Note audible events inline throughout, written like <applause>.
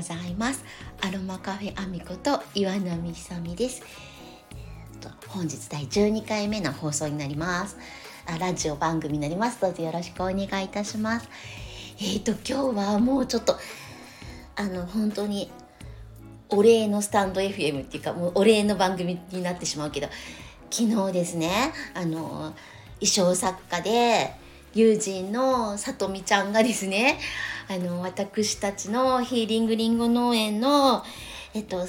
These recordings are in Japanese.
ございます。アロマカフェアミコと岩波ひさみです。本日第12回目の放送になります。あラジオ番組になります。どうぞよろしくお願いいたします。えーと今日はもうちょっとあの本当にお礼のスタンド FM っていうかもうお礼の番組になってしまうけど昨日ですねあの衣装作家で友人のさとみちゃんがですねあの私たちのヒーリングリンゴ農園のえっと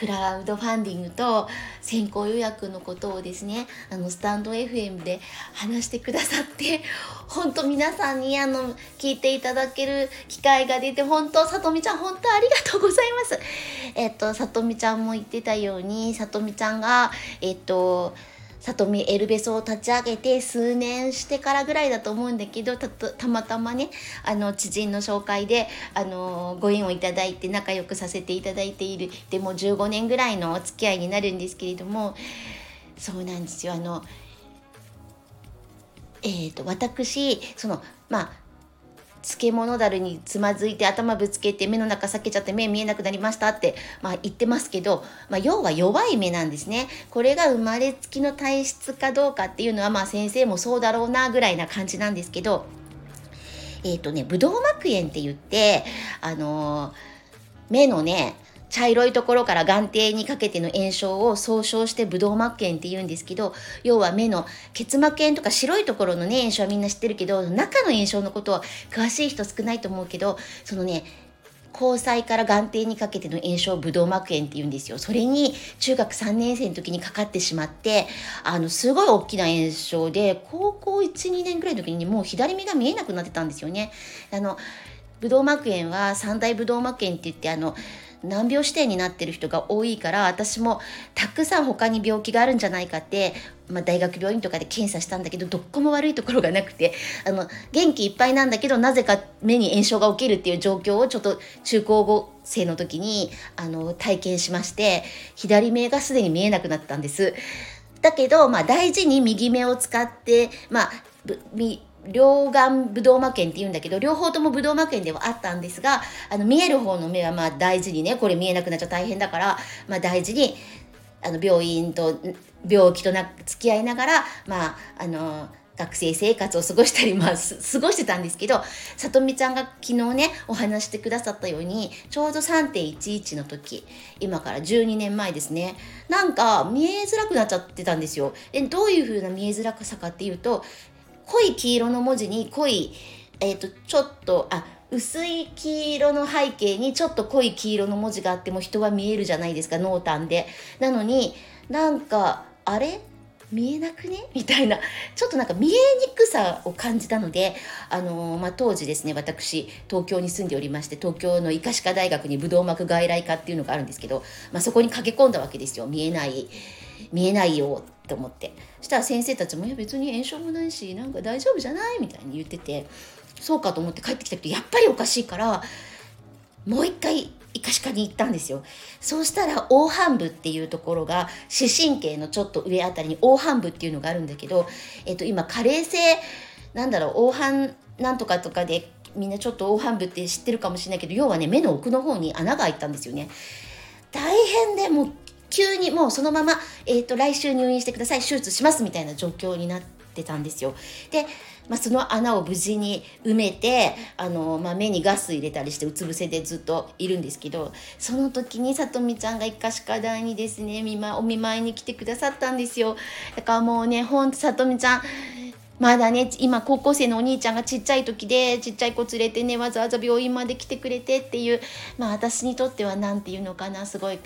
クラウドファンディングと先行予約のことをですねあのスタンド FM で話してくださって本当皆さんにあの聞いていただける機会が出て本当さとみちゃん本当ありがとうございます。えっとさとみちゃんも言ってたようにさとみちゃんがえっと里見エルベソを立ち上げて数年してからぐらいだと思うんだけどたまたまねあの知人の紹介であのご縁をいただいて仲良くさせていただいている。でも15年ぐらいのお付き合いになるんですけれどもそうなんですよ。あのえーと私そのまあ漬物だるにつまずいて頭ぶつけて目の中裂けちゃって目見えなくなりましたって、まあ、言ってますけど、まあ、要は弱い目なんですね。これが生まれつきの体質かどうかっていうのは、まあ、先生もそうだろうなぐらいな感じなんですけど、えっ、ー、とね、ブドウ膜炎って言って、あのー、目のね、茶色いところから眼底にかけての炎症を総称してブドウ膜炎って言うんですけど要は目の結膜炎とか白いところのね炎症はみんな知ってるけど中の炎症のことは詳しい人少ないと思うけどそのね交際から眼底にかけての炎症ブドウ膜炎って言うんですよ。それに中学3年生の時にかかってしまってあのすごい大きな炎症で高校12年ぐらいの時にもう左目が見えなくなってたんですよね。あのブドウ膜炎は三大ブドウ膜炎って言ってあの難病指定になってる人が多いから私もたくさん他に病気があるんじゃないかって、まあ、大学病院とかで検査したんだけどどっこも悪いところがなくてあの元気いっぱいなんだけどなぜか目に炎症が起きるっていう状況をちょっと中高生の時にあの体験しまして左目がすでに見えなくなったんです。だけど、まあ、大事に右目を使って、まあ、両眼ブドウ膜炎って言うんだけど両方ともブドウ膜炎ではあったんですがあの見える方の目はまあ大事にねこれ見えなくなっちゃ大変だから、まあ、大事にあの病院と病気とな付き合いながらまああの学生生活を過ごしたり、まあ、<laughs> 過ごしてたんですけど、さとみちゃんが昨日ね、お話してくださったように、ちょうど3.11の時、今から12年前ですね、なんか見えづらくなっちゃってたんですよ。で、どういう風な見えづらさかっていうと、濃い黄色の文字に濃い、えっ、ー、と、ちょっと、あ、薄い黄色の背景にちょっと濃い黄色の文字があっても人は見えるじゃないですか濃淡で。なのになんかあれ？見えなくね？みたいな。ちょっとなんか見えにくさを感じたので、あのー、まあ、当時ですね私東京に住んでおりまして東京の医科歯科大学にブドウ膜外来科っていうのがあるんですけど、まあ、そこに駆け込んだわけですよ。見えない見えないよって思って。そしたら先生たちも「いや別に炎症もないしなんか大丈夫じゃない?」みたいに言ってて。そうかと思って帰ってきたけどやっぱりおかしいからもう一回医科歯科に行ったんですよ。そうしたら黄斑部っていうところが視神経のちょっと上あたりに黄斑部っていうのがあるんだけど、えっと、今加齢性なんだろう黄斑なんとかとかでみんなちょっと黄斑部って知ってるかもしれないけど要はね目の奥の方に穴が開いたんですよね。大変でもう急にもうそのまま、えーと、来週入院してください手術しますみたいな状況になってたんですよ。で、まあ、その穴を無事に埋めてあの、まあ、目にガス入れたりしてうつ伏せでずっといるんですけどその時にさとみちゃんが一家歯科大にですね見、ま、お見舞いに来てくださったんですよ。だからもうねほんとさとみちゃんまだね今高校生のお兄ちゃんがちっちゃい時でちっちゃい子連れてねわざわざ病院まで来てくれてっていうまあ私にとっては何て言うのかなすごい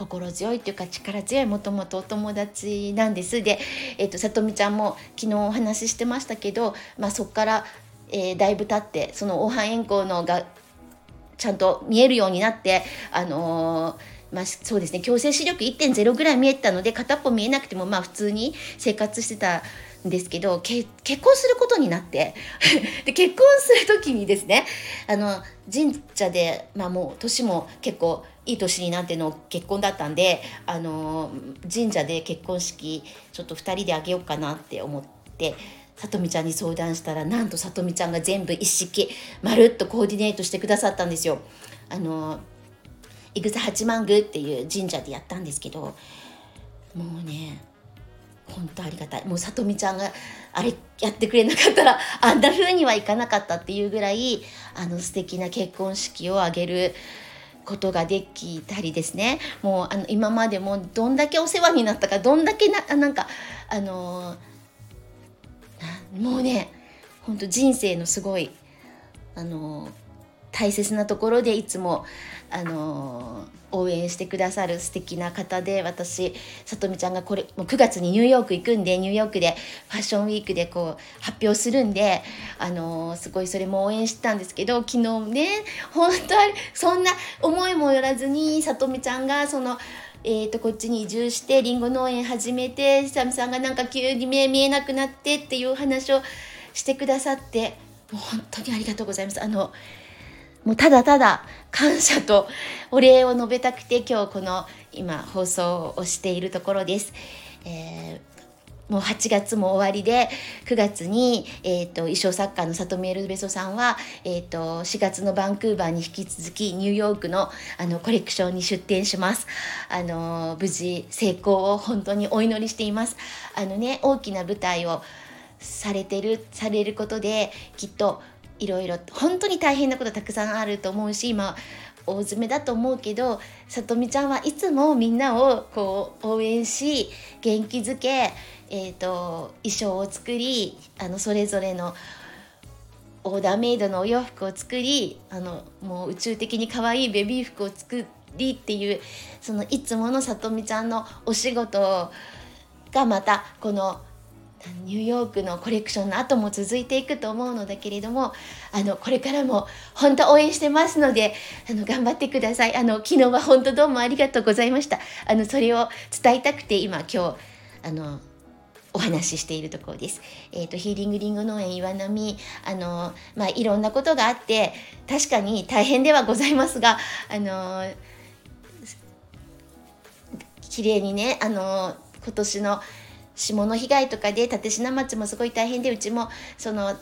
心強いっていうか力強いもともとお友達なんです。で、えーと、さとみちゃんも昨日お話ししてましたけど、まあ、そこから、えー、だいぶ経ってその黄斑円光のがちゃんと見えるようになってあのーまあ、そうですね強制視力1.0ぐらい見えたので片っぽ見えなくてもまあ普通に生活してたですけど結婚することになって <laughs> で結婚する時にですねあの神社で、まあ、もう年も結構いい年になっての結婚だったんで、あの神社で結婚式ちょっと2人であげようかなって思ってさとみちゃんに相談したらなんとさとみちゃんが全部一式まるっとコーディネートしてくださったんですよ。あの伊草八幡宮っていう神社でやったんですけどもうね本当ありがたい。もうさとみちゃんがあれやってくれなかったら <laughs> あんな風にはいかなかったっていうぐらいあの素敵な結婚式を挙げることができたりですね。もうあの今までもどんだけお世話になったかどんだけななんかあのもうねほんと人生のすごいあの大切なところでいつもあの応援してくださる素敵な方で私さとみちゃんがこれもう9月にニューヨーク行くんでニューヨークでファッションウィークでこう発表するんであのすごいそれも応援してたんですけど昨日ね本当はそんな思いもよらずにさとみちゃんがその。えーと、こっちに移住してりんご農園始めて久美さんがなんか急に目見えなくなってっていう話をしてくださって本当にありがとうございます。あのもうただただ感謝とお礼を述べたくて今日この今放送をしているところです。えー、もう8月も終わりで9月に、えーと、衣装作家の里見エルベソさんは、えーと、4月のバンクーバーに引き続きニューヨークのあのコレクションに出展します。あの無事成功を本当にお祈りしています。あのね大きな舞台をされてるされることできっといろいろ本当に大変なことたくさんあると思うし今大詰めだと思うけどさとみちゃんはいつもみんなをこう応援し元気づけ、えーと、衣装を作りあのそれぞれのオーダーメイドのお洋服を作りあのもう宇宙的に可愛いベビー服を作りっていうそのいつものさとみちゃんのお仕事がまたこのニューヨークのコレクションの後も続いていくと思うのだけれどもあのこれからも本当応援してますのであの頑張ってくださいあの昨日は本当どうもありがとうございましたあのそれを伝えたくて今今日あのお話ししているところです。えっ、ー、とヒーリングリンゴ農園岩波あのまあいろんなことがあって確かに大変ではございますがあの綺麗にねあの今年の霜の被害とかで立科町もすごい大変でうちもその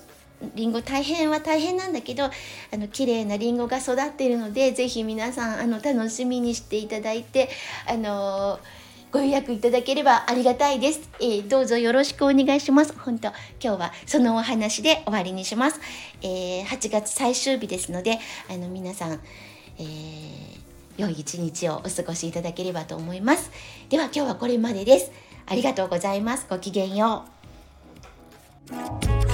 りんご大変は大変なんだけどあの綺麗なりんごが育っているので是非皆さんあの楽しみにしていただいてあのご予約いただければありがたいです、えー、どうぞよろしくお願いします。本当今日はそのお話で終わりにします、えー、8月最終日ですのであの皆さん、えー、良い一日をお過ごしいただければと思います。では今日はこれまでです。ありがとうございます。ごきげんよう。